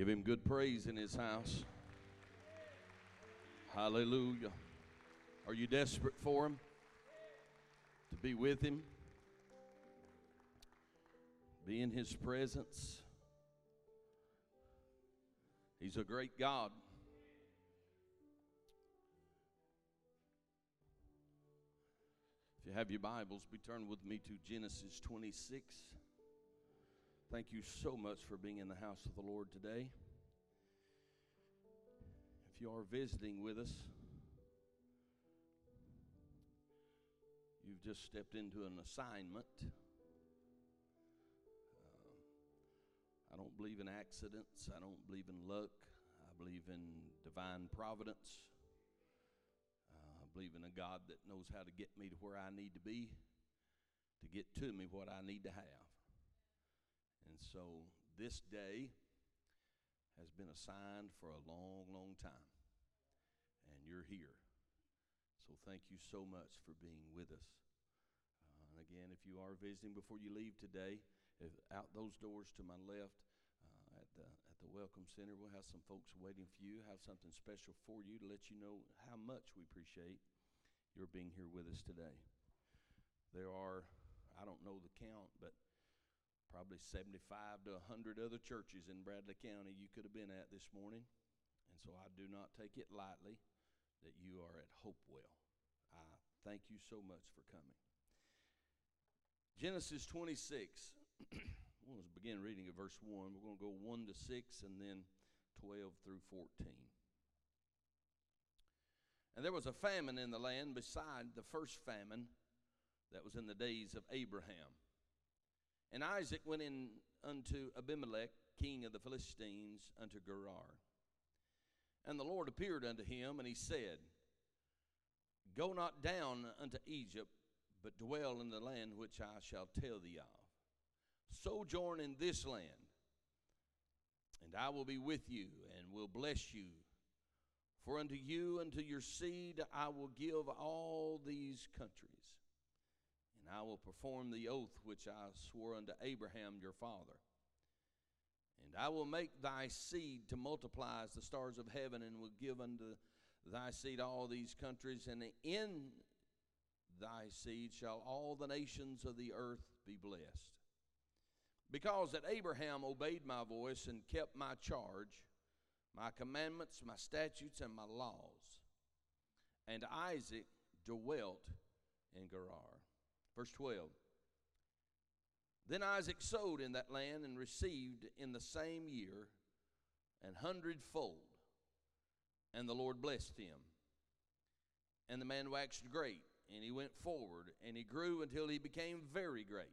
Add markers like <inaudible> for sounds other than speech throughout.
Give him good praise in his house. Hallelujah. Are you desperate for him? To be with him? Be in his presence? He's a great God. If you have your Bibles, be turned with me to Genesis 26. Thank you so much for being in the house of the Lord today. If you are visiting with us, you've just stepped into an assignment. Uh, I don't believe in accidents, I don't believe in luck, I believe in divine providence. Uh, I believe in a God that knows how to get me to where I need to be, to get to me what I need to have. And so this day has been assigned for a long, long time. And you're here. So thank you so much for being with us. Uh, and again, if you are visiting before you leave today, if, out those doors to my left uh, at, the, at the Welcome Center, we'll have some folks waiting for you, have something special for you to let you know how much we appreciate your being here with us today. There are, I don't know the count, but probably 75 to 100 other churches in Bradley County you could have been at this morning. And so I do not take it lightly that you are at Hopewell. I thank you so much for coming. Genesis 26. <clears throat> we'll begin reading at verse 1. We're going to go 1 to 6 and then 12 through 14. And there was a famine in the land beside the first famine that was in the days of Abraham. And Isaac went in unto Abimelech, king of the Philistines, unto Gerar. And the Lord appeared unto him, and he said, Go not down unto Egypt, but dwell in the land which I shall tell thee of. Sojourn in this land, and I will be with you, and will bless you. For unto you and to your seed I will give all these countries I will perform the oath which I swore unto Abraham your father. And I will make thy seed to multiply as the stars of heaven, and will give unto thy seed all these countries, and in thy seed shall all the nations of the earth be blessed. Because that Abraham obeyed my voice and kept my charge, my commandments, my statutes, and my laws. And Isaac dwelt in Gerar. Verse 12. Then Isaac sowed in that land and received in the same year an hundredfold. And the Lord blessed him. And the man waxed great, and he went forward, and he grew until he became very great.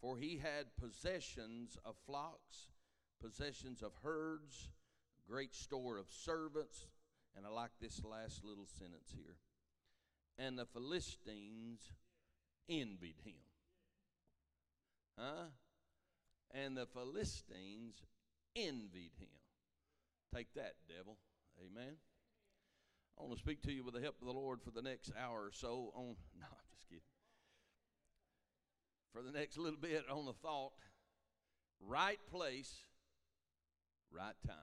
For he had possessions of flocks, possessions of herds, great store of servants. And I like this last little sentence here. And the Philistines envied him. Huh? And the Philistines envied him. Take that, devil. Amen. I want to speak to you with the help of the Lord for the next hour or so on <laughs> no, I'm just kidding. For the next little bit on the thought right place, right time.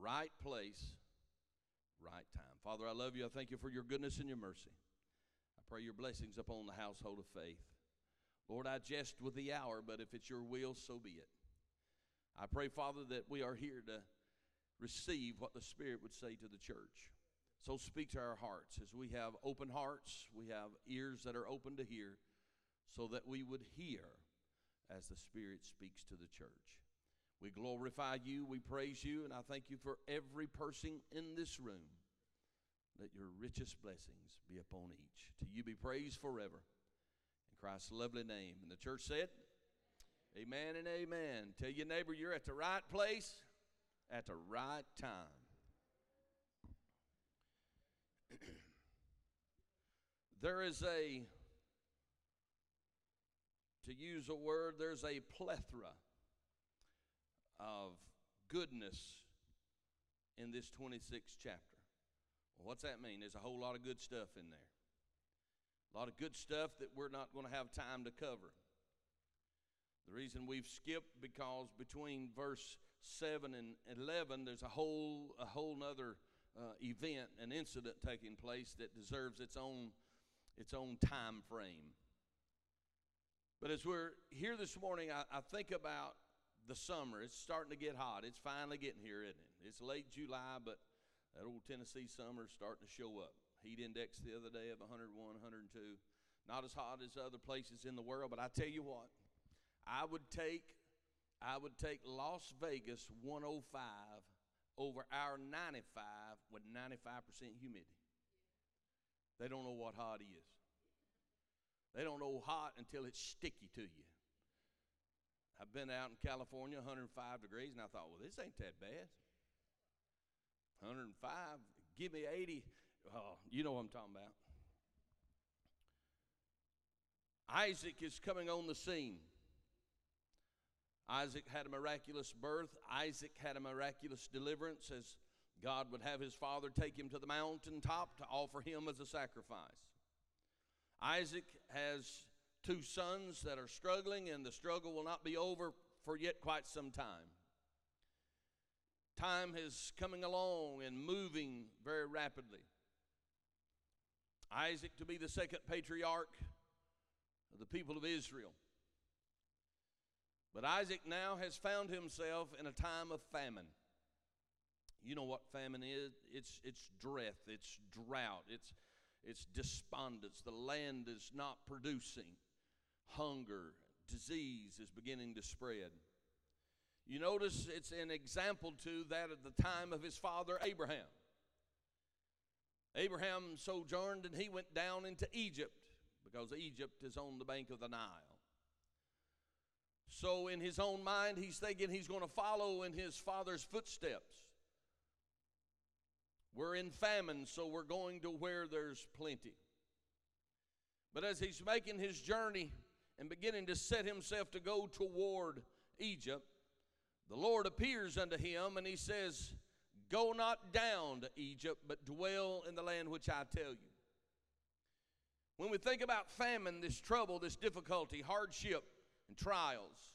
Right place, right time. Father, I love you. I thank you for your goodness and your mercy. Pray your blessings upon the household of faith. Lord, I jest with the hour, but if it's your will, so be it. I pray, Father, that we are here to receive what the Spirit would say to the church. So speak to our hearts as we have open hearts, we have ears that are open to hear, so that we would hear as the Spirit speaks to the church. We glorify you, we praise you, and I thank you for every person in this room. Let your richest blessings be upon each. To you be praised forever. In Christ's lovely name. And the church said, Amen and amen. Tell your neighbor you're at the right place at the right time. <clears throat> there is a, to use a word, there's a plethora of goodness in this 26th chapter. Well, what's that mean? There's a whole lot of good stuff in there. A lot of good stuff that we're not going to have time to cover. The reason we've skipped because between verse 7 and 11 there's a whole a whole nother uh, event, an incident taking place that deserves its own its own time frame. But as we're here this morning, I, I think about the summer. It's starting to get hot. It's finally getting here, isn't it? It's late July, but that old Tennessee summer is starting to show up. Heat index the other day of 101, 102. Not as hot as other places in the world, but I tell you what, I would take I would take Las Vegas 105 over our 95 with 95% humidity. They don't know what hot is. They don't know hot until it's sticky to you. I've been out in California, 105 degrees, and I thought, well, this ain't that bad. 105, give me 80. Oh, you know what I'm talking about. Isaac is coming on the scene. Isaac had a miraculous birth. Isaac had a miraculous deliverance as God would have his father take him to the mountaintop to offer him as a sacrifice. Isaac has two sons that are struggling, and the struggle will not be over for yet quite some time. Time is coming along and moving very rapidly. Isaac to be the second patriarch of the people of Israel. But Isaac now has found himself in a time of famine. You know what famine is? It's it's death, it's drought, it's it's despondence. The land is not producing. Hunger, disease is beginning to spread. You notice it's an example to that at the time of his father Abraham. Abraham sojourned and he went down into Egypt because Egypt is on the bank of the Nile. So, in his own mind, he's thinking he's going to follow in his father's footsteps. We're in famine, so we're going to where there's plenty. But as he's making his journey and beginning to set himself to go toward Egypt, the Lord appears unto him and he says, Go not down to Egypt, but dwell in the land which I tell you. When we think about famine, this trouble, this difficulty, hardship, and trials,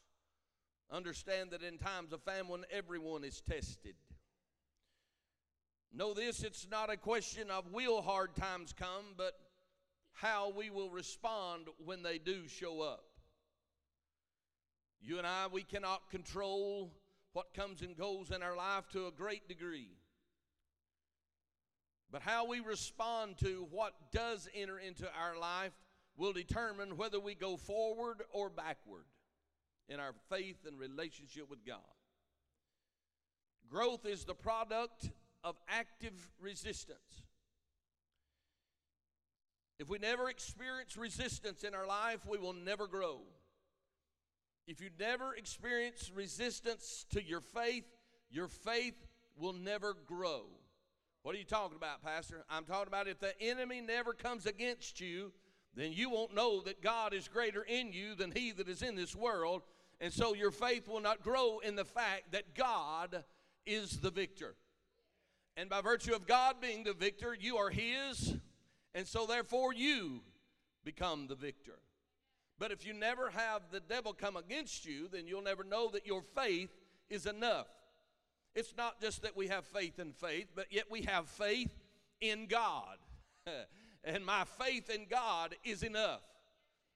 understand that in times of famine, everyone is tested. Know this it's not a question of will hard times come, but how we will respond when they do show up. You and I, we cannot control what comes and goes in our life to a great degree. But how we respond to what does enter into our life will determine whether we go forward or backward in our faith and relationship with God. Growth is the product of active resistance. If we never experience resistance in our life, we will never grow. If you never experience resistance to your faith, your faith will never grow. What are you talking about, Pastor? I'm talking about if the enemy never comes against you, then you won't know that God is greater in you than he that is in this world. And so your faith will not grow in the fact that God is the victor. And by virtue of God being the victor, you are his. And so therefore you become the victor. But if you never have the devil come against you, then you'll never know that your faith is enough. It's not just that we have faith in faith, but yet we have faith in God. <laughs> and my faith in God is enough.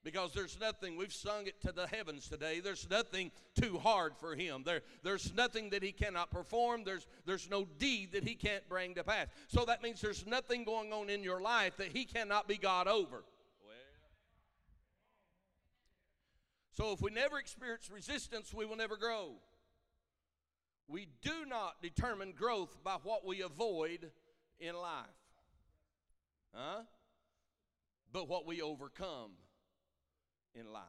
Because there's nothing, we've sung it to the heavens today, there's nothing too hard for him. There, there's nothing that he cannot perform, there's, there's no deed that he can't bring to pass. So that means there's nothing going on in your life that he cannot be God over. So if we never experience resistance, we will never grow. We do not determine growth by what we avoid in life, huh? But what we overcome in life.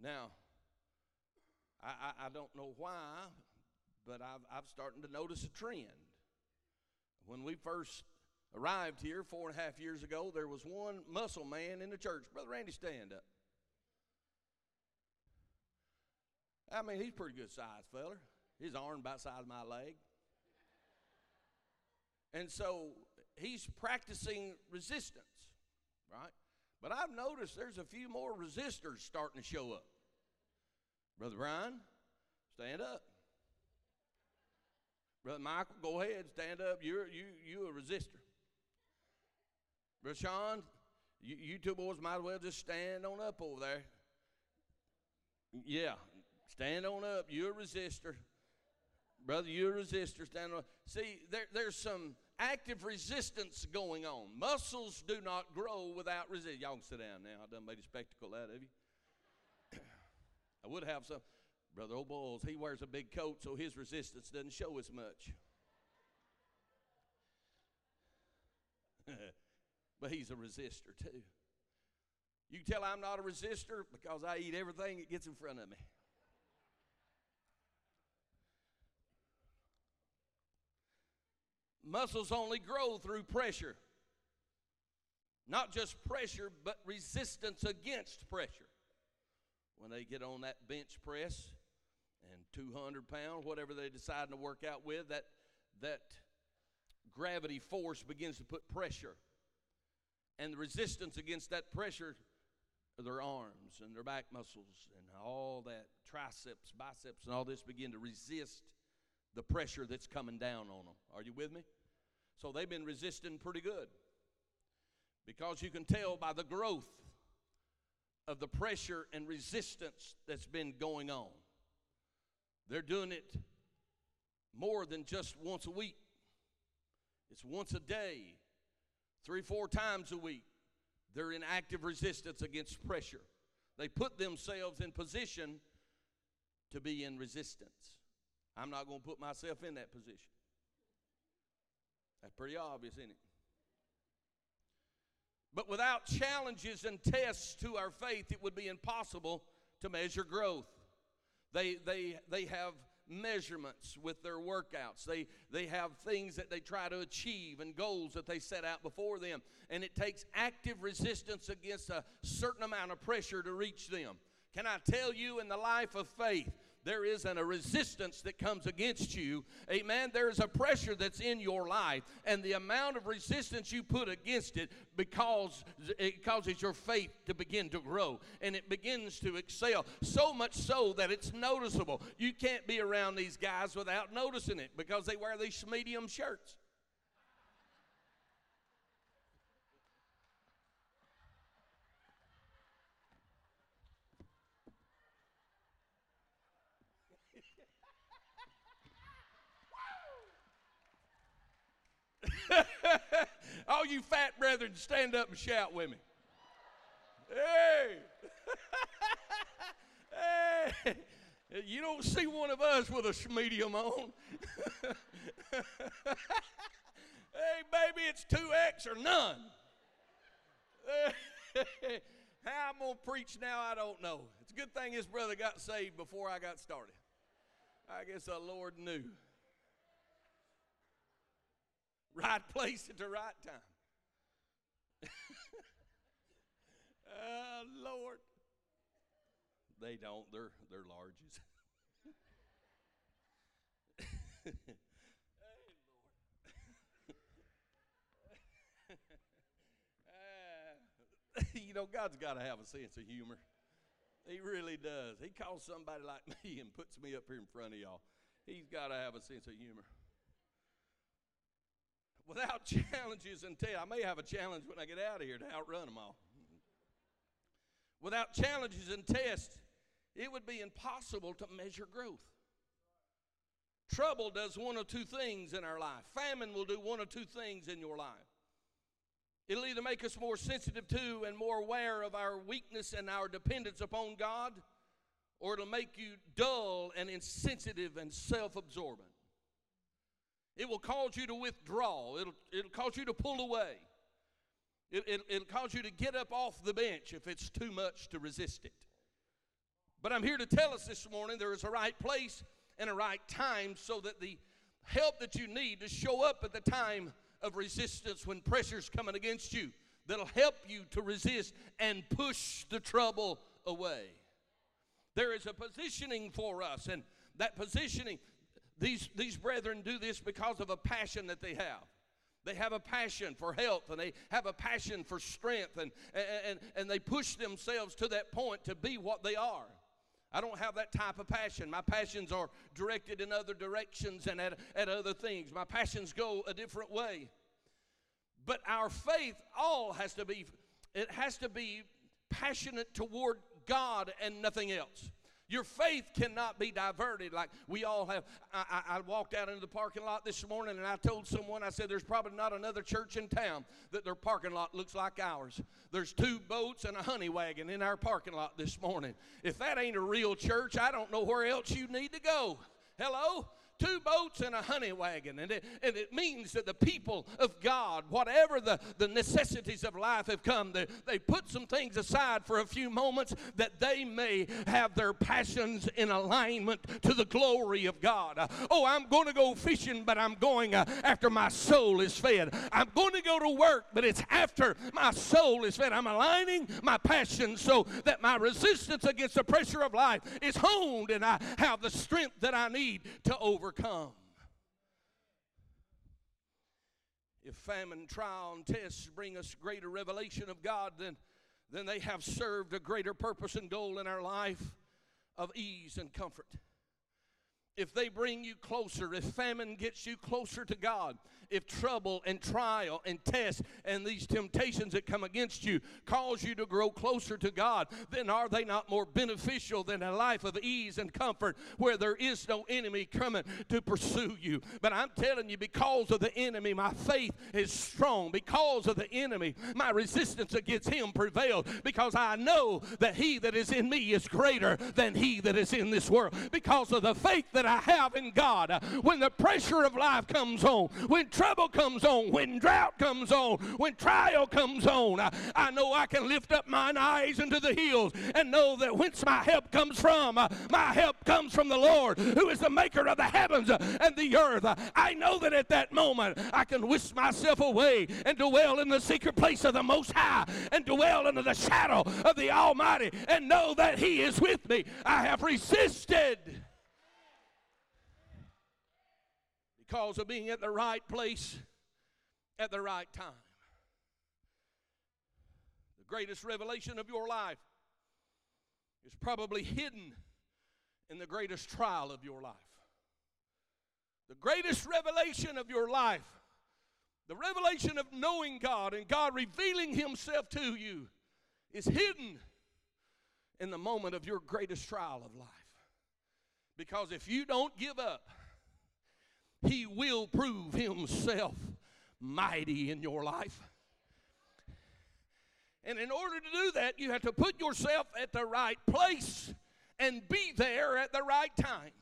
Now, I, I, I don't know why, but I've, I've starting to notice a trend. When we first arrived here four and a half years ago, there was one muscle man in the church. Brother Randy, stand up. I mean, he's pretty good size feller. His arm about size of my leg. And so he's practicing resistance, right? But I've noticed there's a few more resistors starting to show up. Brother Brian, stand up. Brother Michael, go ahead, stand up. You're you you a resistor. Brother Sean, you, you two boys might as well just stand on up over there. Yeah, stand on up. You're a resistor. Brother, you're a resistor. Stand on. See, there, there's some active resistance going on. Muscles do not grow without resistance. Y'all can sit down now. I done made a spectacle out of you. <clears throat> I would have some. Brother O'Boyles, he wears a big coat, so his resistance doesn't show as much. <laughs> but he's a resistor too. You can tell I'm not a resistor because I eat everything that gets in front of me. Muscles only grow through pressure. Not just pressure, but resistance against pressure. When they get on that bench press and 200 pounds, whatever they decide to work out with, that, that gravity force begins to put pressure. And the resistance against that pressure their arms and their back muscles and all that, triceps, biceps, and all this begin to resist the pressure that's coming down on them. Are you with me? So they've been resisting pretty good. Because you can tell by the growth of the pressure and resistance that's been going on. They're doing it more than just once a week, it's once a day, three, four times a week. They're in active resistance against pressure. They put themselves in position to be in resistance. I'm not going to put myself in that position. That's pretty obvious, isn't it? But without challenges and tests to our faith, it would be impossible to measure growth. They, they, they have measurements with their workouts. They, they have things that they try to achieve and goals that they set out before them. And it takes active resistance against a certain amount of pressure to reach them. Can I tell you in the life of faith, there is an, a resistance that comes against you. Amen. There is a pressure that's in your life, and the amount of resistance you put against it because it causes your faith to begin to grow and it begins to excel. So much so that it's noticeable. You can't be around these guys without noticing it because they wear these medium shirts. All you fat brethren, stand up and shout with me. Hey! <laughs> hey! You don't see one of us with a medium on. <laughs> hey, baby, it's 2X or none. <laughs> How I'm going to preach now, I don't know. It's a good thing his brother got saved before I got started. I guess the Lord knew right place at the right time. Oh, <laughs> Lord. They don't. They're they're larges. <laughs> hey, Lord. uh, <laughs> you know, God's got to have a sense of humor. He really does. He calls somebody like me and puts me up here in front of y'all. He's got to have a sense of humor without <laughs> challenges and tests, I may have a challenge when I get out of here to outrun them all. Without challenges and tests, it would be impossible to measure growth. Trouble does one of two things in our life. Famine will do one of two things in your life. It'll either make us more sensitive to and more aware of our weakness and our dependence upon God, or it'll make you dull and insensitive and self absorbent. It will cause you to withdraw. It'll, it'll cause you to pull away. It, it, it'll cause you to get up off the bench if it's too much to resist it. But I'm here to tell us this morning there is a right place and a right time so that the help that you need to show up at the time of resistance when pressure's coming against you that'll help you to resist and push the trouble away. There is a positioning for us, and that positioning, these, these brethren do this because of a passion that they have. They have a passion for health and they have a passion for strength and, and, and they push themselves to that point to be what they are. I don't have that type of passion. My passions are directed in other directions and at, at other things. My passions go a different way. But our faith all has to be, it has to be passionate toward God and nothing else. Your faith cannot be diverted like we all have. I, I, I, walked out into the parking lot this morning and I told someone, I said, there's probably not another church in town that their parking lot looks like ours. There's two boats and a honey wagon in our parking lot this morning. If that ain't a real church, I don't know where else you need to go. Hello? Two boats and a honey wagon. And it, and it means that the people of God, whatever the, the necessities of life have come, they, they put some things aside for a few moments that they may have their passions in alignment to the glory of God. Oh, I'm going to go fishing, but I'm going uh, after my soul is fed. I'm going to go to work, but it's after my soul is fed. I'm aligning my passions so that my resistance against the pressure of life is honed and I have the strength that I need to overcome overcome. If famine, trial, and tests bring us greater revelation of God, then, then they have served a greater purpose and goal in our life of ease and comfort. If they bring you closer, if famine gets you closer to God, if trouble and trial and test and these temptations that come against you cause you to grow closer to God, then are they not more beneficial than a life of ease and comfort where there is no enemy coming to pursue you? But I'm telling you, because of the enemy, my faith is strong. Because of the enemy, my resistance against him prevailed. Because I know that he that is in me is greater than he that is in this world. Because of the faith that I have in God, when the pressure of life comes on, when trouble comes on, when drought comes on, when trial comes on, I, I know I can lift up mine eyes into the hills and know that whence my help comes from. My help comes from the Lord, who is the maker of the heavens and the earth. I know that at that moment I can whisk myself away and dwell in the secret place of the Most High and dwell under the shadow of the Almighty and know that He is with me. I have resisted because of being at the right place at the right time. The greatest revelation of your life is probably hidden in the greatest trial of your life. The greatest revelation of your life, the revelation of knowing God and God revealing Himself to you, is hidden in the moment of your greatest trial of life. Because if you don't give up, he will prove Himself mighty in your life. And in order to do that, you have to put yourself at the right place and be there at the right time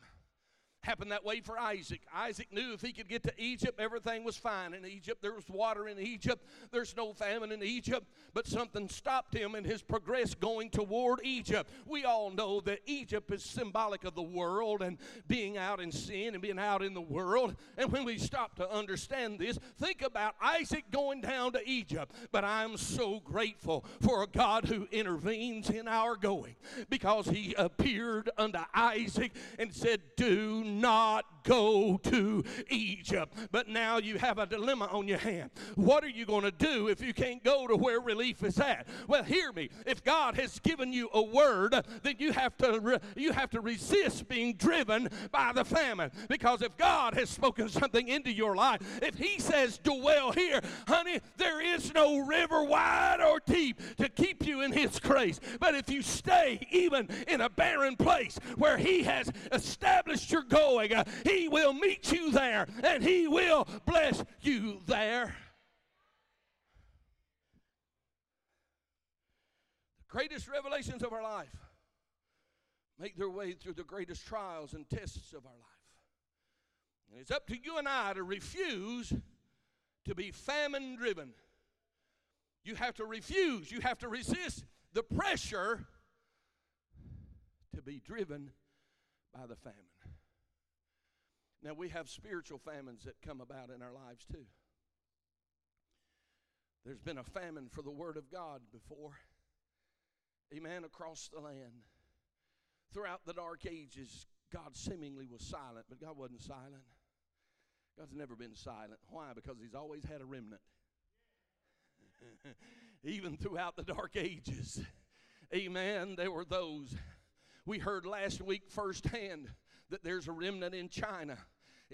happened that way for Isaac. Isaac knew if he could get to Egypt, everything was fine in Egypt. There was water in Egypt, there's no famine in Egypt, but something stopped him in his progress going toward Egypt. We all know that Egypt is symbolic of the world and being out in sin and being out in the world. And when we stop to understand this, think about Isaac going down to Egypt. But I'm so grateful for a God who intervenes in our going because he appeared unto Isaac and said, Do not go to Egypt. But now you have a dilemma on your hand. What are you going to do if you can't go to where relief is at? Well, hear me. If God has given you a word, then you have to re- you have to resist being driven by the famine. Because if God has spoken something into your life, if He says dwell here, honey, there is no river wide or deep to keep you in His grace. But if you stay even in a barren place where He has established your going, uh, He he will meet you there and He will bless you there. The greatest revelations of our life make their way through the greatest trials and tests of our life. And it's up to you and I to refuse to be famine driven. You have to refuse, you have to resist the pressure to be driven by the famine. Now, we have spiritual famines that come about in our lives too. There's been a famine for the Word of God before. Amen. Across the land. Throughout the dark ages, God seemingly was silent, but God wasn't silent. God's never been silent. Why? Because He's always had a remnant. <laughs> Even throughout the dark ages. Amen. There were those. We heard last week firsthand that there's a remnant in China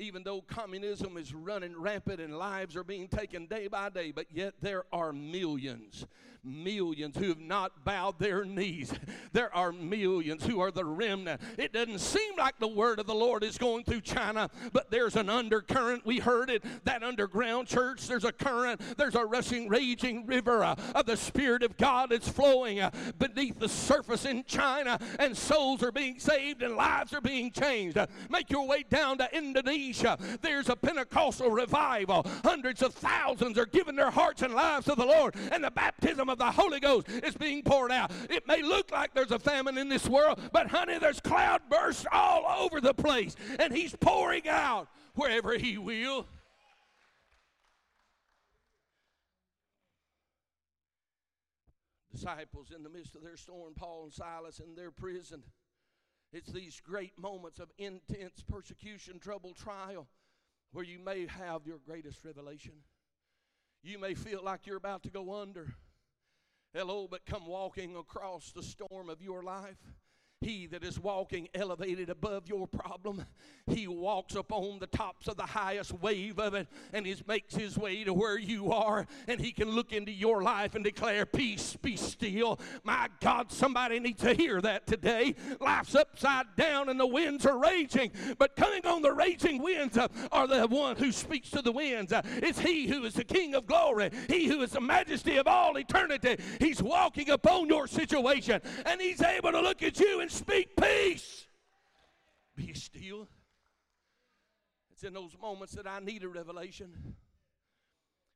even though communism is running rampant and lives are being taken day by day, but yet there are millions, millions who have not bowed their knees. <laughs> There are millions who are the remnant. It doesn't seem like the word of the Lord is going through China, but there's an undercurrent. We heard it, that underground church, there's a current, there's a rushing, raging river uh, of the Spirit of God that's flowing uh, beneath the surface in China, and souls are being saved and lives are being changed. Uh, make your way down to Indonesia. Uh, there's a Pentecostal revival. Hundreds of thousands are giving their hearts and lives to the Lord, and the baptism of the Holy Ghost is being poured out. It may look like there's a famine in this world, but honey, there's cloud bursts all over the place, and He's pouring out wherever He will. Disciples in the midst of their storm, Paul and Silas in their prison. It's these great moments of intense persecution, trouble, trial, where you may have your greatest revelation. You may feel like you're about to go under. Hello, but come walking across the storm of your life he that is walking elevated above your problem, he walks upon the tops of the highest wave of it and he makes his way to where you are and he can look into your life and declare, Peace, be still. My God, somebody needs to hear that today. Life's upside down and the winds are raging, but coming on the raging winds uh, are the one who speaks to the winds. Uh, it's he who is the King of glory, he who is the majesty of all eternity. He's walking upon your situation and he's able to look at you and speak peace. Be still. It's in those moments that I need a revelation.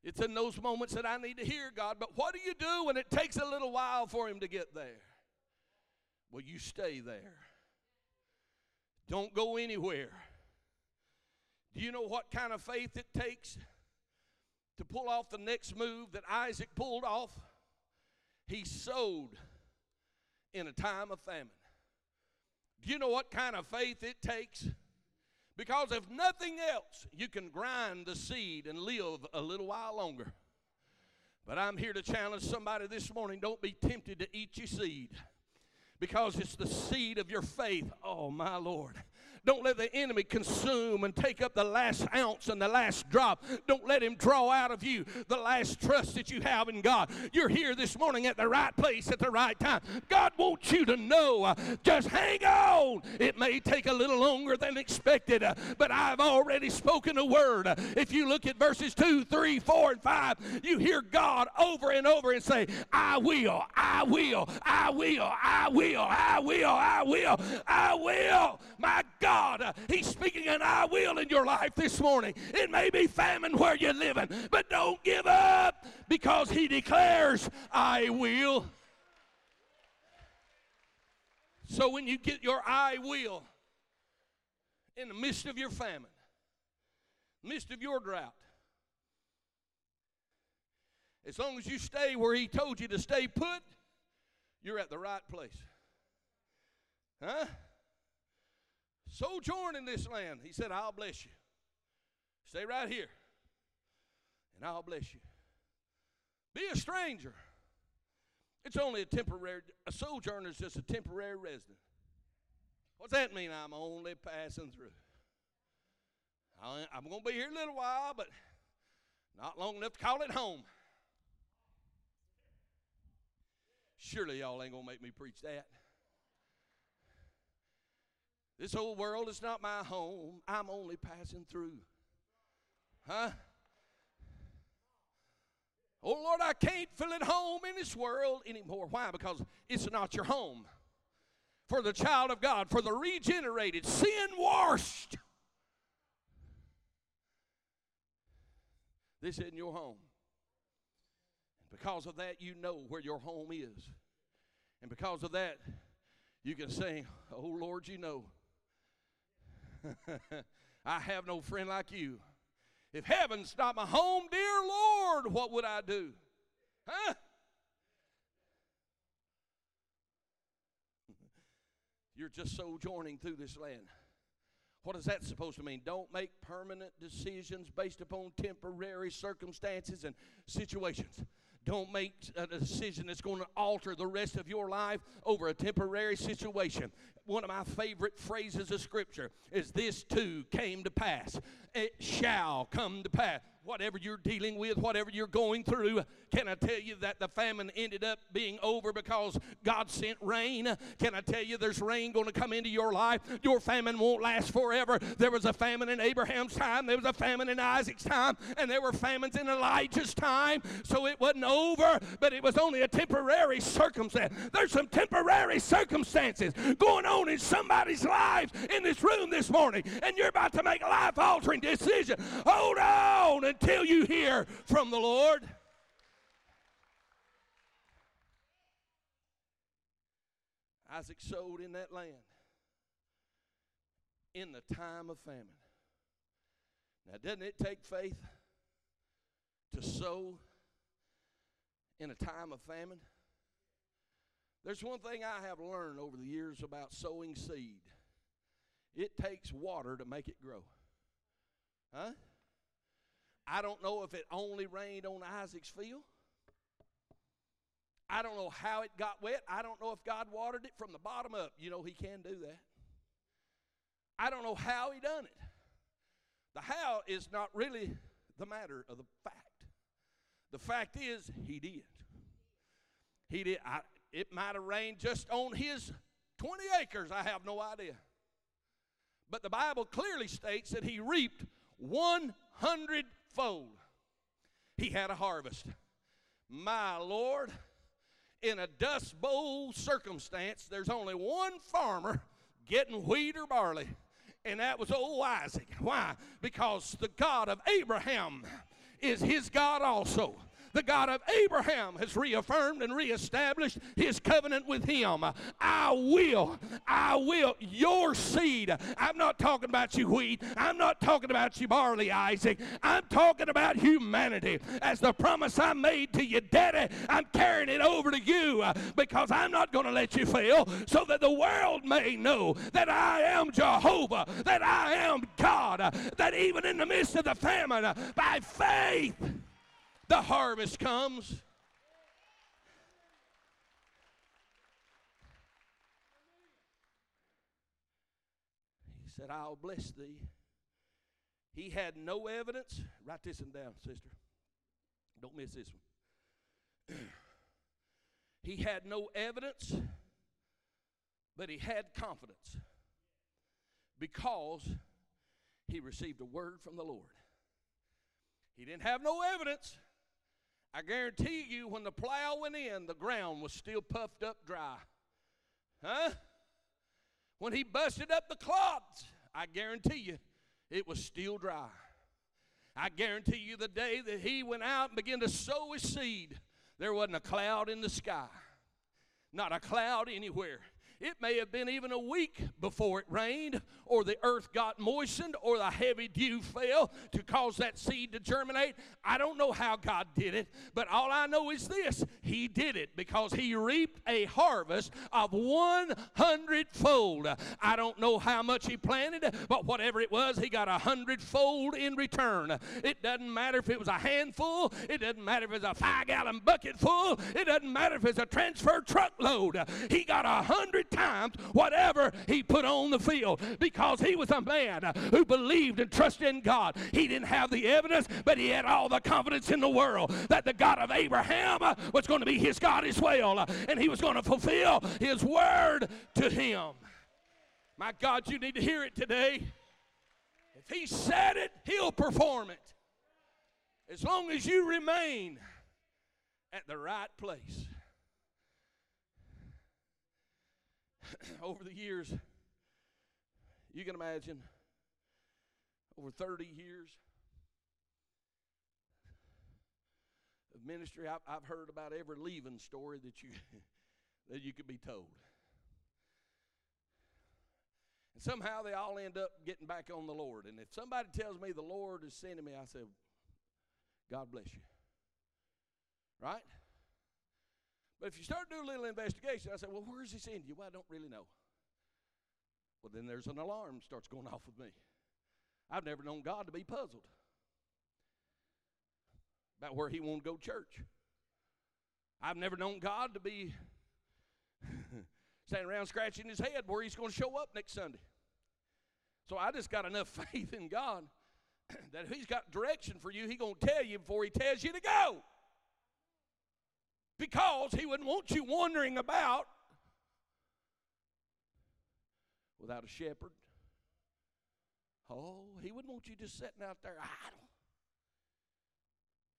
It's in those moments that I need to hear God. But what do you do when it takes a little while for Him to get there? Well, you stay there. Don't go anywhere. Do you know what kind of faith it takes to pull off the next move that Isaac pulled off? He sowed in a time of famine. Do you know what kind of faith it takes? Because if nothing else, you can grind the seed and live a little while longer. But I'm here to challenge somebody this morning don't be tempted to eat your seed because it's the seed of your faith. Oh, my Lord. Don't let the enemy consume and take up the last ounce and the last drop. Don't let him draw out of you the last trust that you have in God. You're here this morning at the right place at the right time. God wants you to know uh, just hang on. It may take a little longer than expected, uh, but I've already spoken a word. Uh, if you look at verses 2, 3, 4, and 5, you hear God over and over and say, I will, I will, I will, I will, I will, I will, I will. My God God. He's speaking an I will in your life this morning. It may be famine where you're living, but don't give up because He declares, I will. So when you get your I will in the midst of your famine, midst of your drought, as long as you stay where He told you to stay put, you're at the right place. Huh? Sojourn in this land. He said, I'll bless you. Stay right here, and I'll bless you. Be a stranger. It's only a temporary, a sojourner is just a temporary resident. What's that mean? I'm only passing through. I'm going to be here a little while, but not long enough to call it home. Surely y'all ain't going to make me preach that. This old world is not my home. I'm only passing through. Huh? Oh Lord, I can't feel at home in this world anymore. Why? Because it's not your home. For the child of God, for the regenerated, sin washed. This isn't your home. Because of that, you know where your home is. And because of that, you can say, Oh Lord, you know. <laughs> I have no friend like you. If heaven's not my home, dear Lord, what would I do? Huh? <laughs> You're just sojourning through this land. What is that supposed to mean? Don't make permanent decisions based upon temporary circumstances and situations. Don't make a decision that's going to alter the rest of your life over a temporary situation. One of my favorite phrases of Scripture is this too came to pass. It shall come to pass whatever you're dealing with, whatever you're going through, can I tell you that the famine ended up being over because God sent rain? Can I tell you there's rain going to come into your life? Your famine won't last forever. There was a famine in Abraham's time, there was a famine in Isaac's time, and there were famines in Elijah's time. So it wasn't over, but it was only a temporary circumstance. There's some temporary circumstances going on in somebody's lives in this room this morning, and you're about to make a life altering decision. Hold on until you hear from the Lord. Isaac sowed in that land in the time of famine. Now, doesn't it take faith to sow in a time of famine? There's one thing I have learned over the years about sowing seed it takes water to make it grow. Huh? I don't know if it only rained on Isaac's field. I don't know how it got wet. I don't know if God watered it from the bottom up. You know, He can do that. I don't know how He done it. The how is not really the matter of the fact. The fact is, He did. He did. I, it might have rained just on His 20 acres. I have no idea. But the Bible clearly states that He reaped 100 fold. He had a harvest. My Lord, in a dust bowl circumstance, there's only one farmer getting wheat or barley, and that was old Isaac. Why? Because the God of Abraham is his God also the God of Abraham has reaffirmed and reestablished his covenant with him. I will, I will, your seed. I'm not talking about you wheat. I'm not talking about you barley, Isaac. I'm talking about humanity. As the promise I made to you, Daddy, I'm carrying it over to you uh, because I'm not going to let you fail so that the world may know that I am Jehovah, that I am God, uh, that even in the midst of the famine, uh, by faith, the harvest comes. He said, I'll bless thee. He had no evidence. Write this one down, sister. Don't miss this one. <clears throat> he had no evidence, but he had confidence because he received a word from the Lord. He didn't have no evidence, I guarantee you, when the plow went in, the ground was still puffed up dry. Huh? When he busted up the clods, I guarantee you, it was still dry. I guarantee you, the day that he went out and began to sow his seed, there wasn't a cloud in the sky, not a cloud anywhere. It may have been even a week before it rained, or the earth got moistened, or the heavy dew fell to cause that seed to germinate. I don't know how God did it, but all I know is this He did it because He reaped a harvest of 100 fold. I don't know how much He planted, but whatever it was, He got a hundredfold in return. It doesn't matter if it was a handful, it doesn't matter if it's a five gallon bucket full, it doesn't matter if it's a transfer truckload. He got a hundred times whatever he put on the field because he was a man who believed and trusted in God. He didn't have the evidence, but he had all the confidence in the world that the God of Abraham was going to be his God as well, and he was going to fulfill his word to him. My God, you need to hear it today. If he said it, he'll perform it. As long as you remain at the right place. <clears throat> over the years, you can imagine, over 30 years of ministry, I've, I've heard about every leaving story that you, <laughs> that you could be told. And somehow they all end up getting back on the Lord. And if somebody tells me the Lord is sending me, I say, God bless you. Right? But if you start doing a little investigation, I say, well, where is he sending you? Well, I don't really know. Well, then there's an alarm starts going off with me. I've never known God to be puzzled about where He won't go to church. I've never known God to be <laughs> standing around scratching his head where He's going to show up next Sunday. So I just got enough <laughs> faith in God <clears throat> that if He's got direction for you, He's going to tell you before He tells you to go. Because He wouldn't want you wandering about without a shepherd. Oh, he wouldn't want you just sitting out there idle.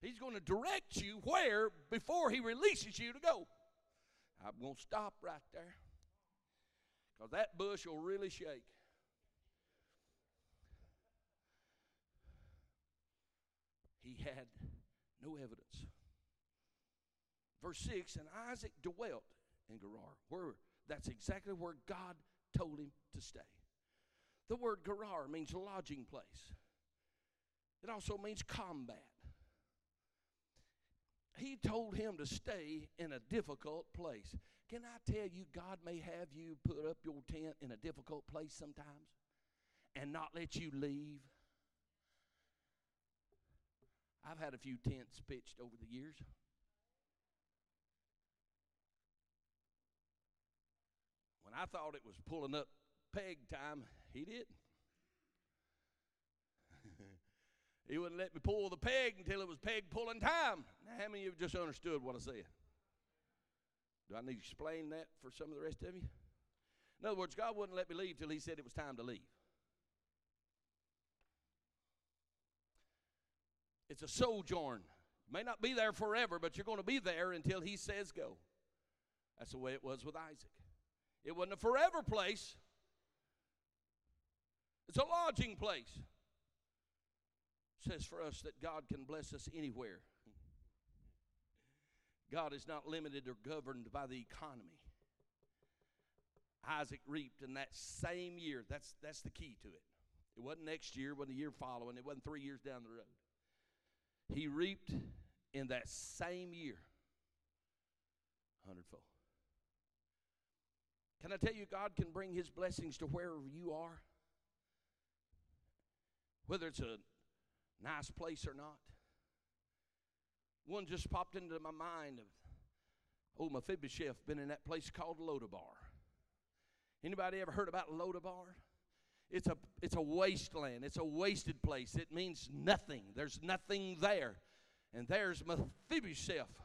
He's going to direct you where before he releases you to go. I'm going to stop right there because that bush will really shake. He had no evidence. Verse 6 And Isaac dwelt in Gerar. Where that's exactly where God told him to stay. The word Gerar means lodging place, it also means combat. He told him to stay in a difficult place. Can I tell you, God may have you put up your tent in a difficult place sometimes and not let you leave? I've had a few tents pitched over the years. I thought it was pulling up peg time, he didn't. <laughs> he wouldn't let me pull the peg until it was peg pulling time. Now, how many of you just understood what I said? Do I need to explain that for some of the rest of you? In other words, God wouldn't let me leave till He said it was time to leave. It's a sojourn. You may not be there forever, but you're going to be there until He says go. That's the way it was with Isaac. It wasn't a forever place, it's a lodging place. It says for us that God can bless us anywhere. God is not limited or governed by the economy. Isaac reaped in that same year. That's, that's the key to it. It wasn't next year, it wasn't the year following, it wasn't three years down the road. He reaped in that same year hundredfold. Can I tell you, God can bring His blessings to wherever you are? Whether it's a nice place or not. One just popped into my mind of old Mephibosheth been in that place called Lodabar. Anybody ever heard about Lodabar? It's a it's a wasteland. It's a wasted place. It means nothing. There's nothing there. And there's Mephibosheth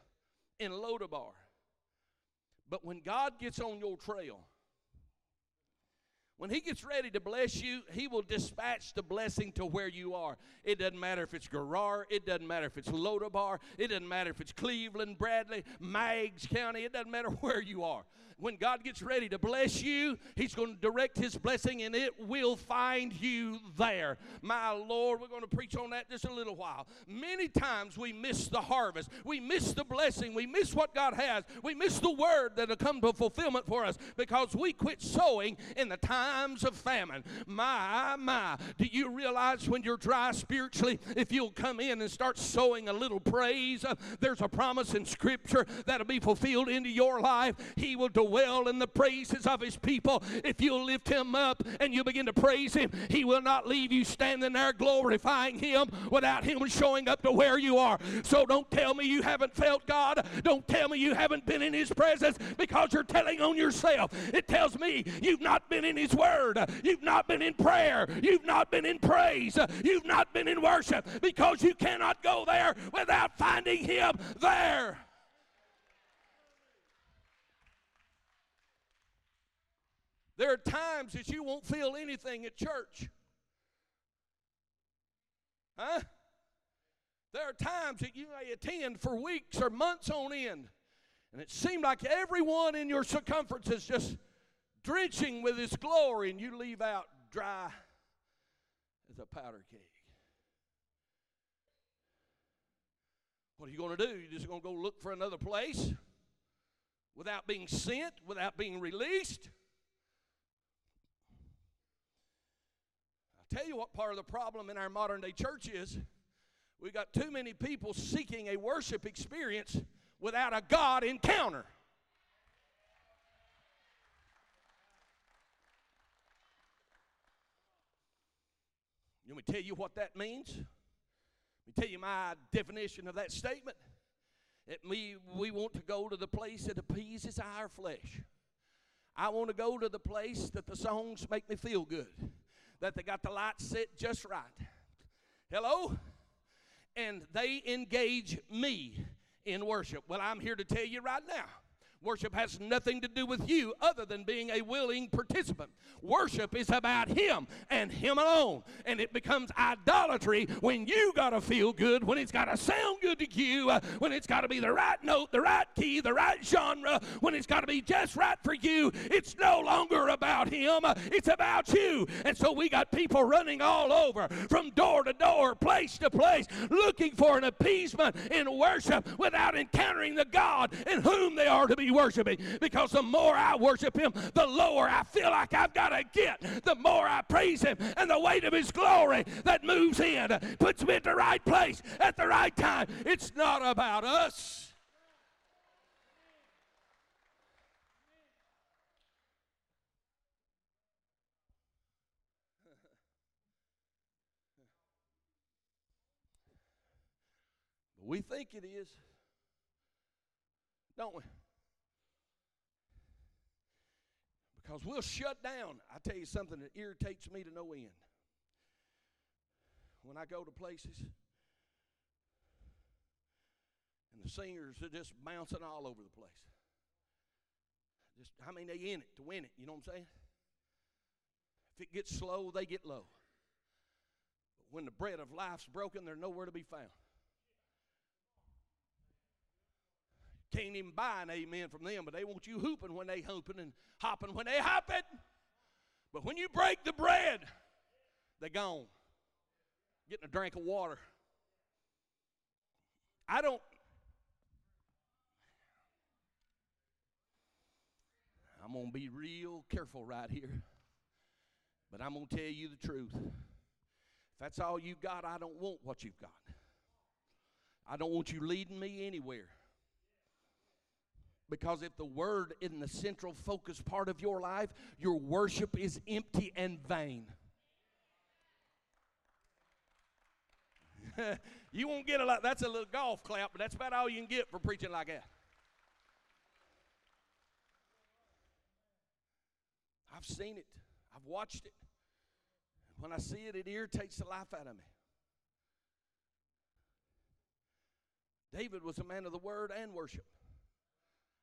in Lodabar. But when God gets on your trail, when He gets ready to bless you, He will dispatch the blessing to where you are. It doesn't matter if it's Gerar, it doesn't matter if it's Lodabar, it doesn't matter if it's Cleveland, Bradley, Meigs County, it doesn't matter <laughs> where you are when God gets ready to bless you, He's going to direct His blessing and it will find you there. My Lord, we're going to preach on that just a little while. Many times we miss the harvest, we miss the blessing, we miss what God has, we miss the word that'll come to fulfillment for us because we quit sowing in the times of famine. My, my, do you realize when you're dry spiritually, if you'll come in and start sowing a little praise, uh, there's a promise in Scripture that'll be fulfilled into your life. He will dwell well in the praises of his people. If you'll lift him up and you begin to praise him, he will not leave you standing there glorifying him without him showing up to where you are. So don't tell me you haven't felt God. Don't tell me you haven't been in his presence because you're telling on yourself. It tells me you've not been in his word. You've not been in prayer. You've not been in praise. You've not been in worship because you cannot go there without finding him there. There are times that you won't feel anything at church. Huh? There are times that you may attend for weeks or months on end, and it seemed like everyone in your circumference is just drenching with His glory, and you leave out dry as a powder keg. What are you going to do? You're just going to go look for another place without being sent, without being released? Tell you what part of the problem in our modern day church is. We got too many people seeking a worship experience without a God encounter. Let me tell you what that means. Let me tell you my definition of that statement. It me we want to go to the place that appeases our flesh. I want to go to the place that the songs make me feel good, that they got the lights set just right. Hello? And they engage me in worship. Well, I'm here to tell you right now Worship has nothing to do with you other than being a willing participant. Worship is about Him and Him alone. And it becomes idolatry when you got to feel good, when it's got to sound good to you, uh, when it's got to be the right note, the right key, the right genre, when it's got to be just right for you. It's no longer about Him, uh, it's about you. And so we got people running all over from door to door, place to place, looking for an appeasement in worship without encountering the God in whom they are to be worshiping because the more I worship Him, the lower I feel like I've got to get. The more I praise Him and the weight of His glory that moves in puts me at the right place at the right time. It's not about us. <laughs> we think it is, don't we? Because we'll shut down. I tell you something that irritates me to no end. When I go to places and the singers are just bouncing all over the place. Just, I mean, they in it to win it. You know what I'm saying? If it gets slow, they get low. But when the bread of life's broken, they're nowhere to be found. Can't even buy an amen from them, but they want you hooping when they hooping and hopping when they hopping. But when you break the bread, they gone. Getting a drink of water. I don't. I'm going to be real careful right here. But I'm going to tell you the truth. If that's all you got, I don't want what you've got. I don't want you leading me anywhere. Because if the word is in the central focus part of your life, your worship is empty and vain. <laughs> you won't get a lot. That's a little golf clap, but that's about all you can get for preaching like that. I've seen it, I've watched it. When I see it, it irritates the life out of me. David was a man of the word and worship.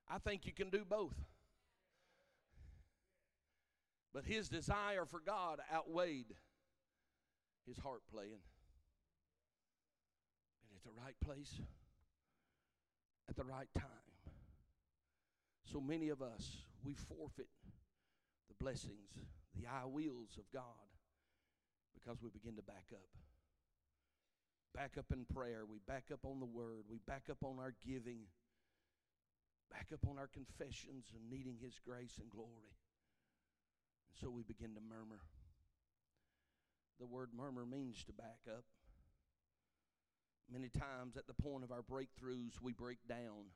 I think you can do both. But his desire for God outweighed his heart playing. And at the right place, at the right time. So many of us, we forfeit the blessings, the I wills of God because we begin to back up. Back up in prayer. We back up on the word. We back up on our giving back up on our confessions and needing His grace and glory. And so we begin to murmur. The word murmur means to back up. Many times at the point of our breakthroughs, we break down.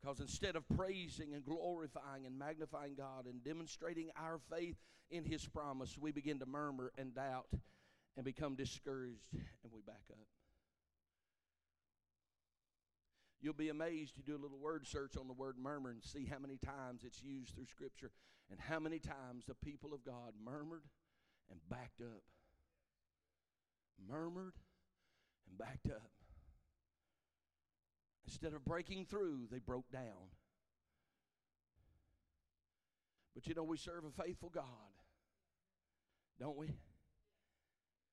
Because instead of praising and glorifying and magnifying God and demonstrating our faith in His promise, we begin to murmur and doubt and become discouraged and we back up. You'll be amazed. You do a little word search on the word murmur and see how many times it's used through Scripture and how many times the people of God murmured and backed up. Murmured and backed up. Instead of breaking through, they broke down. But you know, we serve a faithful God, don't we?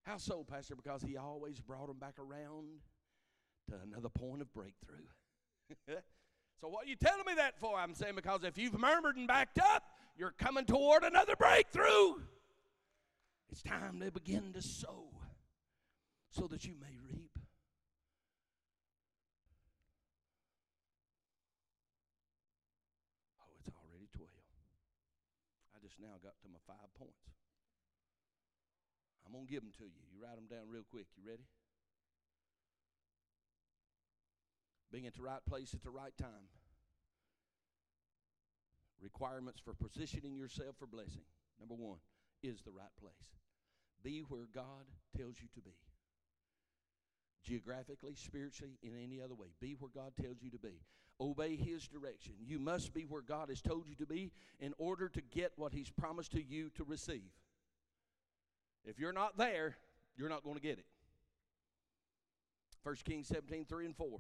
How so, Pastor? Because He always brought them back around to another point of breakthrough. <laughs> so, what are you telling me that for? I'm saying because if you've murmured and backed up, you're coming toward another breakthrough. It's time to begin to sow so that you may reap. Oh, it's already 12. I just now got to my five points. I'm going to give them to you. You write them down real quick. You ready? Being at the right place at the right time. Requirements for positioning yourself for blessing. Number one is the right place. Be where God tells you to be. Geographically, spiritually, in any other way. Be where God tells you to be. Obey His direction. You must be where God has told you to be in order to get what He's promised to you to receive. If you're not there, you're not going to get it. 1 Kings 17, 3 and 4.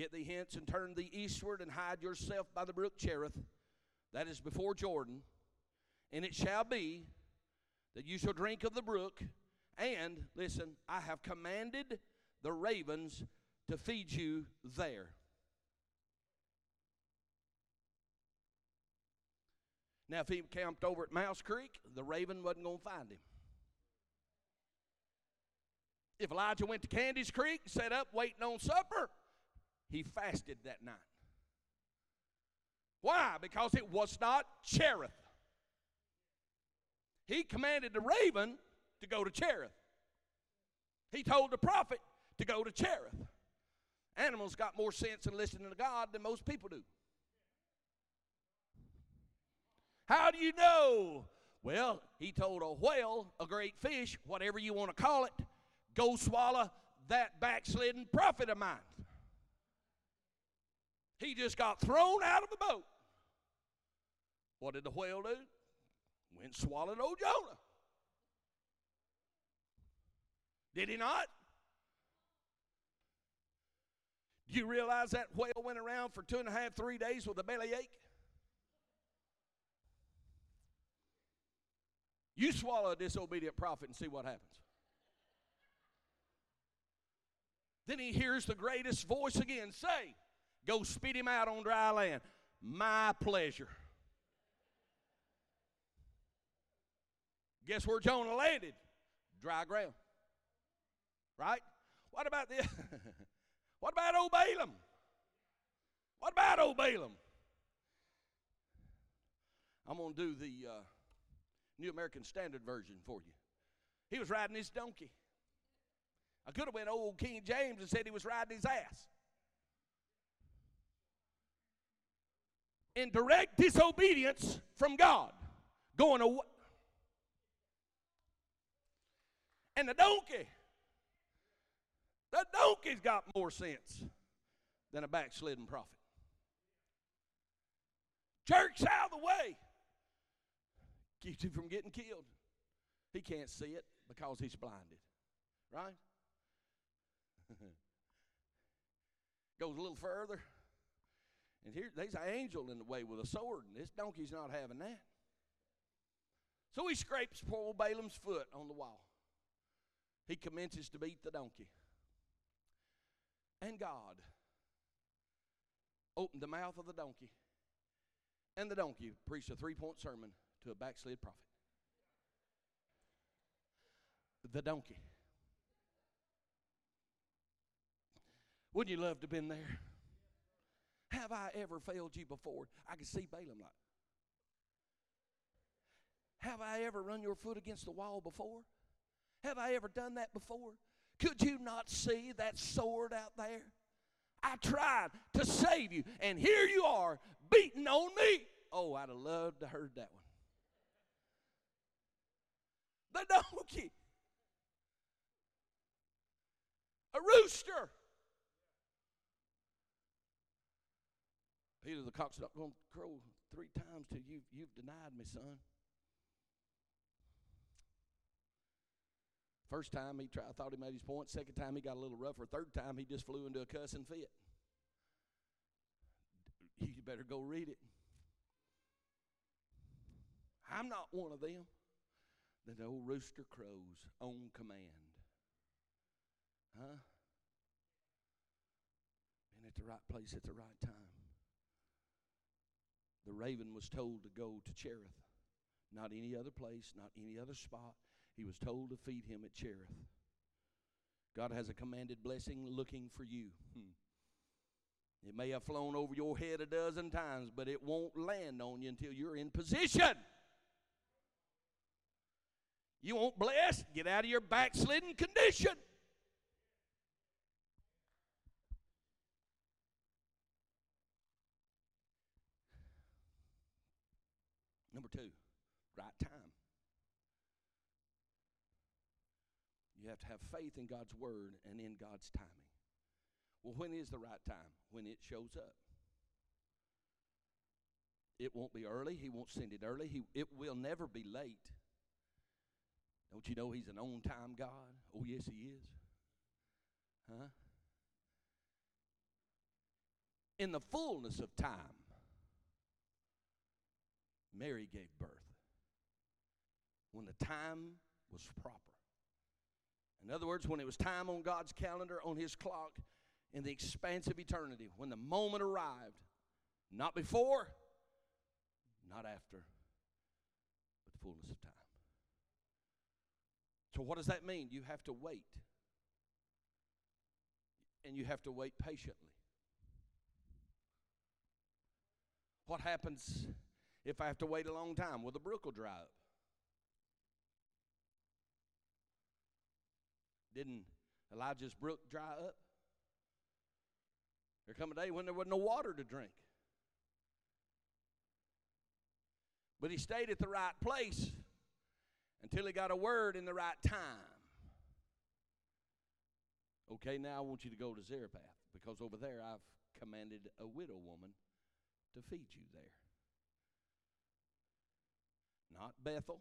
Get thee hence and turn thee eastward and hide yourself by the brook Cherith, that is before Jordan. And it shall be that you shall drink of the brook, and listen, I have commanded the ravens to feed you there. Now, if he camped over at Mouse Creek, the raven wasn't going to find him. If Elijah went to Candy's Creek, set up waiting on supper, he fasted that night. Why? Because it was not Cherith. He commanded the raven to go to Cherith. He told the prophet to go to Cherith. Animals got more sense in listening to God than most people do. How do you know? Well, he told a whale, a great fish, whatever you want to call it, go swallow that backslidden prophet of mine. He just got thrown out of the boat. What did the whale do? Went and swallowed old Jonah. Did he not? Do you realize that whale went around for two and a half, three days with a belly ache? You swallow a disobedient prophet and see what happens. Then he hears the greatest voice again say, Go spit him out on dry land. My pleasure. Guess where Jonah landed? Dry ground. Right? What about the <laughs> What about old Balaam? What about old Balaam? I'm going to do the uh, New American Standard Version for you. He was riding his donkey. I could have went old King James and said he was riding his ass. In direct disobedience from God, going away. And the donkey, the donkey's got more sense than a backslidden prophet. Church out of the way keeps him from getting killed. He can't see it because he's blinded. Right? <laughs> Goes a little further. And here there's an angel in the way with a sword, and this donkey's not having that. So he scrapes poor old Balaam's foot on the wall. He commences to beat the donkey. And God opened the mouth of the donkey. And the donkey preached a three point sermon to a backslid prophet. The donkey. Wouldn't you love to have been there? Have I ever failed you before? I can see Balaam like. Have I ever run your foot against the wall before? Have I ever done that before? Could you not see that sword out there? I tried to save you, and here you are beating on me. Oh, I'd have loved to heard that one. The donkey. A rooster. Peter, the cock's not going to crow three times till you've, you've denied me, son. First time he tried, I thought he made his point. Second time he got a little rougher. Third time he just flew into a cussing fit. You better go read it. I'm not one of them. The old rooster crows on command. Huh? Been at the right place at the right time. The raven was told to go to Cherith, not any other place, not any other spot. He was told to feed him at Cherith. God has a commanded blessing looking for you. Hmm. It may have flown over your head a dozen times, but it won't land on you until you're in position. You won't bless, get out of your backslidden condition. Number two, right time. You have to have faith in God's word and in God's timing. Well, when is the right time? When it shows up. It won't be early. He won't send it early. He, it will never be late. Don't you know He's an on time God? Oh, yes, He is. Huh? In the fullness of time, Mary gave birth. When the time was proper. In other words, when it was time on God's calendar, on His clock, in the expanse of eternity, when the moment arrived, not before, not after, but the fullness of time. So, what does that mean? You have to wait. And you have to wait patiently. What happens if I have to wait a long time? Well, the brook will dry up. Didn't Elijah's brook dry up? There come a day when there wasn't no water to drink. But he stayed at the right place until he got a word in the right time. Okay, now I want you to go to Zarephath because over there I've commanded a widow woman to feed you there. Not Bethel,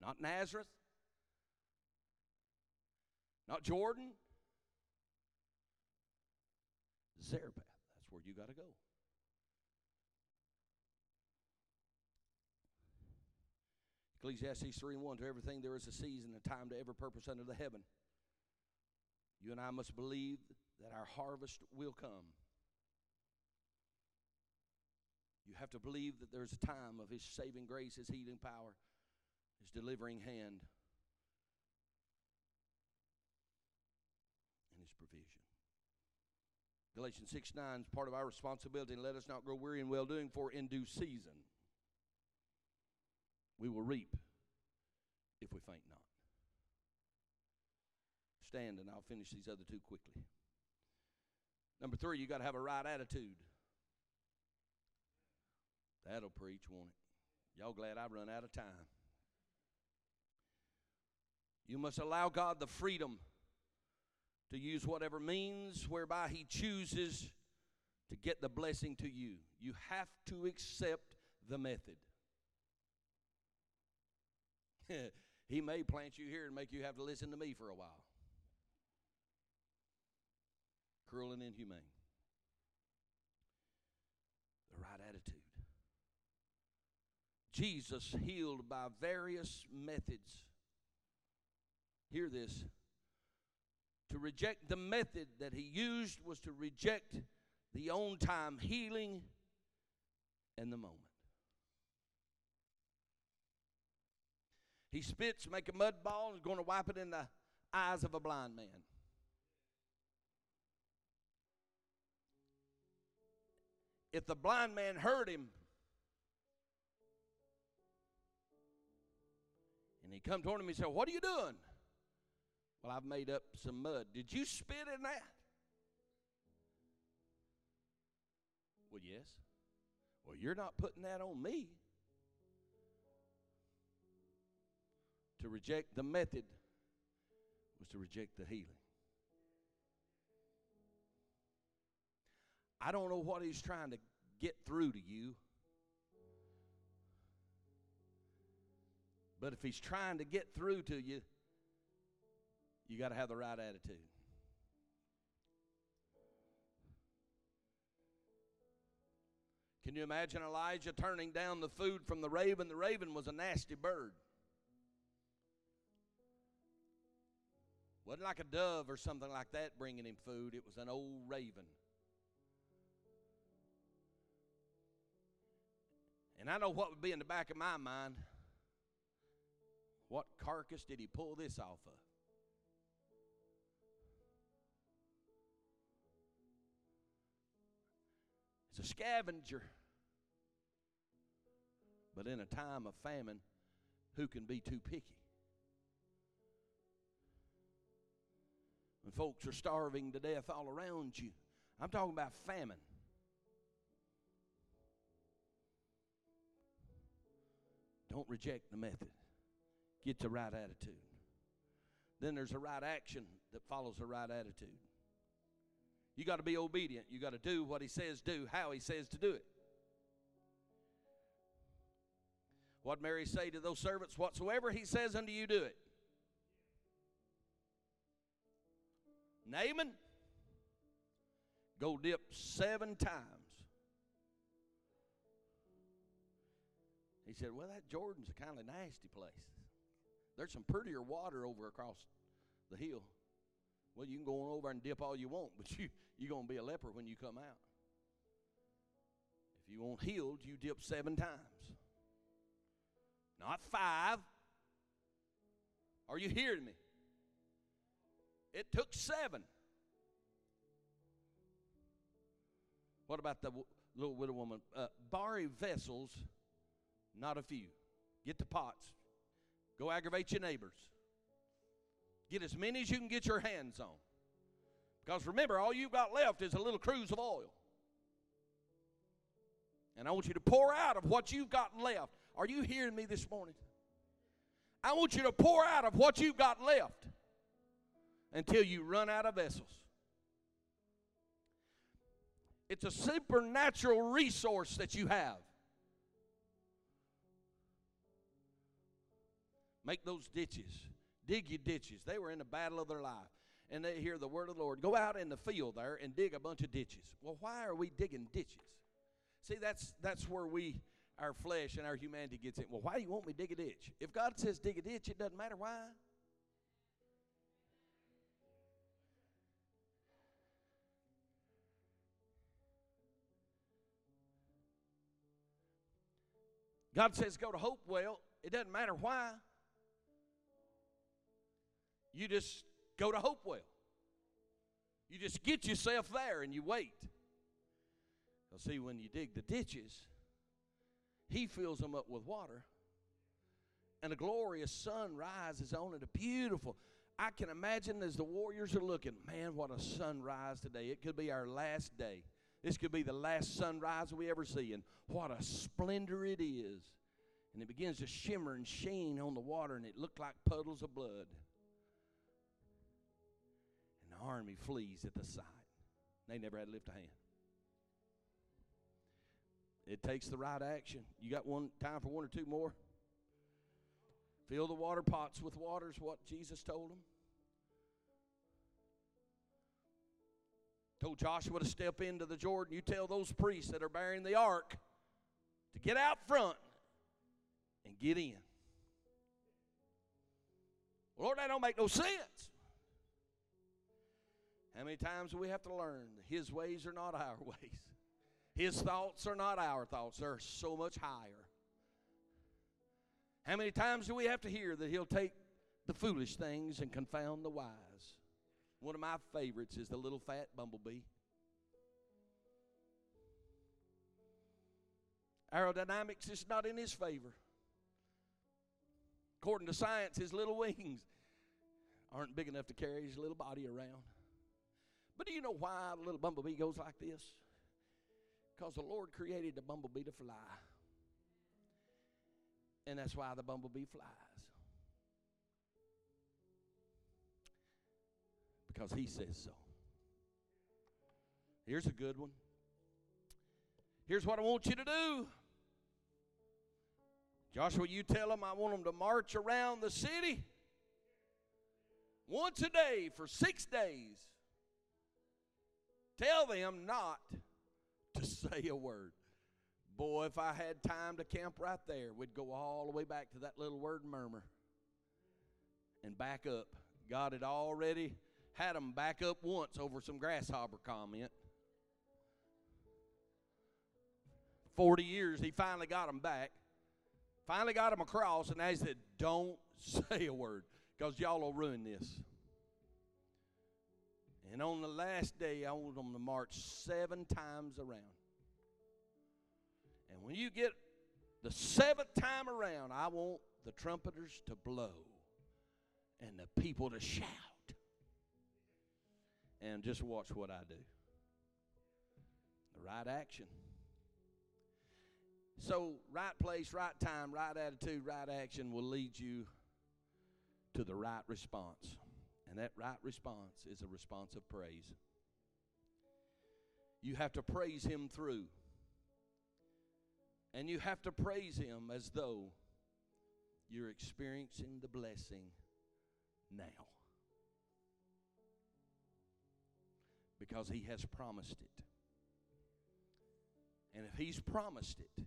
not Nazareth, not Jordan, Zarephath. That's where you got to go. Ecclesiastes 3 and 1 To everything there is a season, and a time to every purpose under the heaven. You and I must believe that our harvest will come. You have to believe that there's a time of His saving grace, His healing power, His delivering hand, and His provision. Galatians 6 9 is part of our responsibility, let us not grow weary in well doing, for in due season we will reap if we faint not. Stand, and I'll finish these other two quickly. Number three, you got to have a right attitude. That'll preach, won't it? Y'all glad I run out of time. You must allow God the freedom to use whatever means whereby He chooses to get the blessing to you. You have to accept the method. <laughs> he may plant you here and make you have to listen to me for a while. Cruel and inhumane. The right attitude. Jesus healed by various methods. Hear this. To reject the method that he used was to reject the on time healing and the moment. He spits, make a mud ball, and is going to wipe it in the eyes of a blind man. If the blind man heard him, and he come toward him, he said, What are you doing? Well, I've made up some mud. Did you spit in that? Well, yes. Well, you're not putting that on me. To reject the method was to reject the healing. I don't know what he's trying to get through to you. But if he's trying to get through to you, you got to have the right attitude. Can you imagine Elijah turning down the food from the raven? The raven was a nasty bird. Wasn't like a dove or something like that bringing him food, it was an old raven. And I know what would be in the back of my mind. What carcass did he pull this off of? It's a scavenger. But in a time of famine, who can be too picky? When folks are starving to death all around you, I'm talking about famine. Don't reject the method. Get the right attitude. Then there's a right action that follows the right attitude. You got to be obedient. You got to do what he says do, how he says to do it. What Mary say to those servants? Whatsoever he says unto you, do it. Naaman, go dip seven times. He said, Well, that Jordan's a kind of nasty place. There's some prettier water over across the hill. Well, you can go on over and dip all you want, <laughs> but you, you're going to be a leper when you come out. If you want healed, you dip seven times, not five. Are you hearing me? It took seven. What about the little widow woman? Uh, borrow vessels, not a few. Get the pots. Go aggravate your neighbors. Get as many as you can get your hands on. Because remember, all you've got left is a little cruse of oil. And I want you to pour out of what you've got left. Are you hearing me this morning? I want you to pour out of what you've got left until you run out of vessels. It's a supernatural resource that you have. Make those ditches. Dig your ditches. They were in the battle of their life. And they hear the word of the Lord. Go out in the field there and dig a bunch of ditches. Well, why are we digging ditches? See, that's that's where we our flesh and our humanity gets in. Well, why do you want me to dig a ditch? If God says dig a ditch, it doesn't matter why. God says go to Hopewell. It doesn't matter why. You just go to Hopewell. You just get yourself there and you wait. Because, see, when you dig the ditches, He fills them up with water, and a glorious sun rises on it. A beautiful. I can imagine as the warriors are looking, man, what a sunrise today. It could be our last day. This could be the last sunrise we ever see, and what a splendor it is. And it begins to shimmer and sheen on the water, and it looked like puddles of blood army flees at the sight. They never had to lift a hand. It takes the right action. You got one time for one or two more? Fill the water pots with waters, what Jesus told them. Told Joshua to step into the Jordan. You tell those priests that are bearing the ark to get out front and get in. Lord, that don't make no sense. How many times do we have to learn His ways are not our <laughs> ways? His thoughts are not our thoughts, they're so much higher. How many times do we have to hear that He'll take the foolish things and confound the wise? One of my favorites is the little fat bumblebee. Aerodynamics is not in his favor. According to science, his little wings aren't big enough to carry his little body around. But do you know why the little bumblebee goes like this? Because the Lord created the bumblebee to fly. And that's why the bumblebee flies. Because he says so. Here's a good one. Here's what I want you to do. Joshua, you tell them I want them to march around the city once a day for six days. Tell them not to say a word. Boy, if I had time to camp right there, we'd go all the way back to that little word murmur and back up. God had already had them back up once over some grasshopper comment. 40 years, he finally got them back. Finally got them across, and they said, Don't <laughs> say a word because y'all will ruin this. And on the last day, I want them to march seven times around. And when you get the seventh time around, I want the trumpeters to blow and the people to shout. And just watch what I do. The right action. So, right place, right time, right attitude, right action will lead you to the right response. And that right response is a response of praise. You have to praise Him through. And you have to praise Him as though you're experiencing the blessing now. Because He has promised it. And if He's promised it,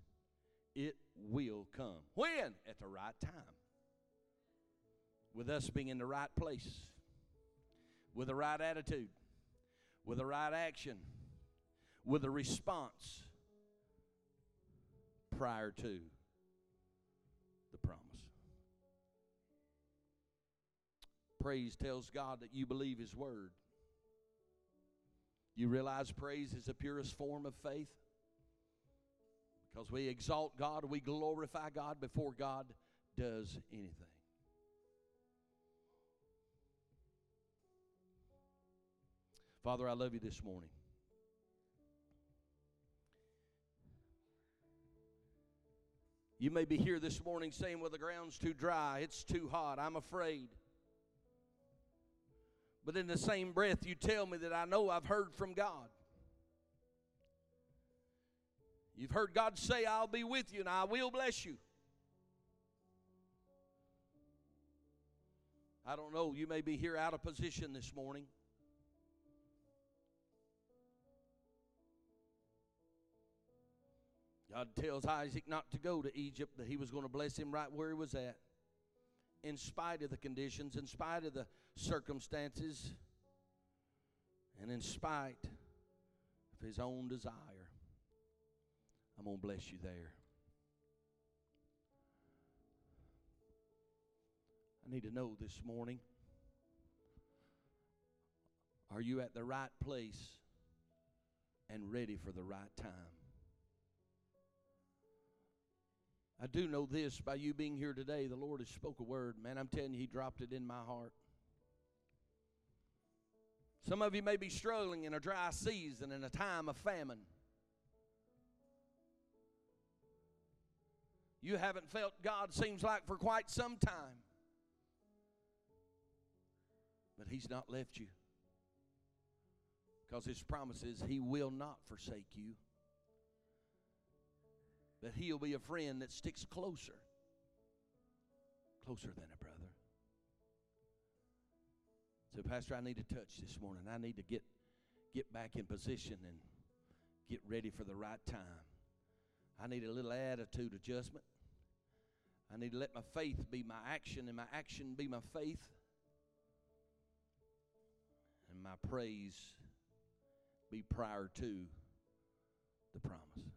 it will come. When? At the right time. With us being in the right place, with the right attitude, with the right action, with a response prior to the promise. Praise tells God that you believe His word. You realize praise is the purest form of faith? Because we exalt God, we glorify God before God does anything. Father, I love you this morning. You may be here this morning saying, Well, the ground's too dry, it's too hot, I'm afraid. But in the same breath, you tell me that I know I've heard from God. You've heard God say, I'll be with you and I will bless you. I don't know, you may be here out of position this morning. God tells Isaac not to go to Egypt, that he was going to bless him right where he was at. In spite of the conditions, in spite of the circumstances, and in spite of his own desire, I'm going to bless you there. I need to know this morning are you at the right place and ready for the right time? I do know this by you being here today, the Lord has spoke a word. Man, I'm telling you, He dropped it in my heart. Some of you may be struggling in a dry season, in a time of famine. You haven't felt God, seems like, for quite some time. But He's not left you. Because His promise is He will not forsake you that he'll be a friend that sticks closer, closer than a brother. So, Pastor, I need to touch this morning. I need to get get back in position and get ready for the right time. I need a little attitude adjustment. I need to let my faith be my action and my action be my faith. And my praise be prior to the promise.